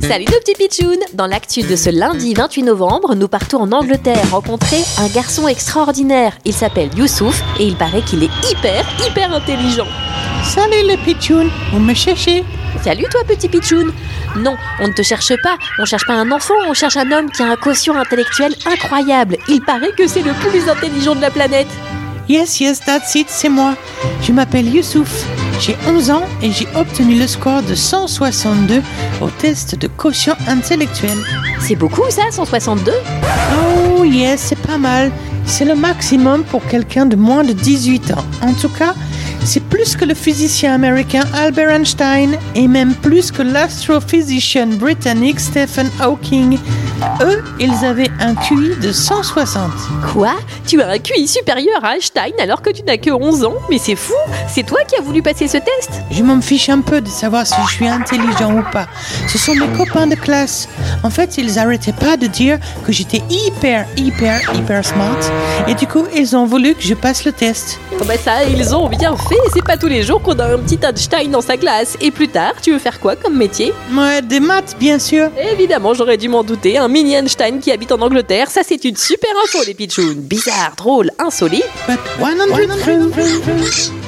Salut nos petits pitchouns Dans l'actu de ce lundi 28 novembre, nous partons en Angleterre rencontrer un garçon extraordinaire. Il s'appelle Youssouf et il paraît qu'il est hyper, hyper intelligent. Salut les pitchouns, vous me cherchez Salut toi petit pitchoun Non, on ne te cherche pas, on cherche pas un enfant, on cherche un homme qui a un quotient intellectuel incroyable. Il paraît que c'est le plus intelligent de la planète. Yes, yes, that's it, c'est moi. Je m'appelle Youssouf. J'ai 11 ans et j'ai obtenu le score de 162 au test de quotient intellectuel. C'est beaucoup ça, 162 Oh yes, c'est pas mal. C'est le maximum pour quelqu'un de moins de 18 ans. En tout cas, c'est plus que le physicien américain Albert Einstein et même plus que l'astrophysicien britannique Stephen Hawking. Eux, ils avaient un QI de 160. Quoi? Tu as un QI supérieur à Einstein alors que tu n'as que 11 ans? Mais c'est fou C'est toi qui as voulu passer ce test? Je m'en fiche un peu de savoir si je suis intelligent ou pas. Ce sont mes copains de classe. En fait, ils arrêtaient pas de dire que j'étais hyper, hyper, hyper smart. Et du coup, ils ont voulu que je passe le test. Oh bah ça, ils ont bien fait C'est pas tous les jours qu'on a un petit Einstein dans sa classe. Et plus tard, tu veux faire quoi comme métier? Ouais, des maths, bien sûr. Évidemment, j'aurais dû m'en douter. Un mini Einstein qui habite en Angleterre, ça c'est une super info les pitchouns. Bizarre, drôle, insolite. But 100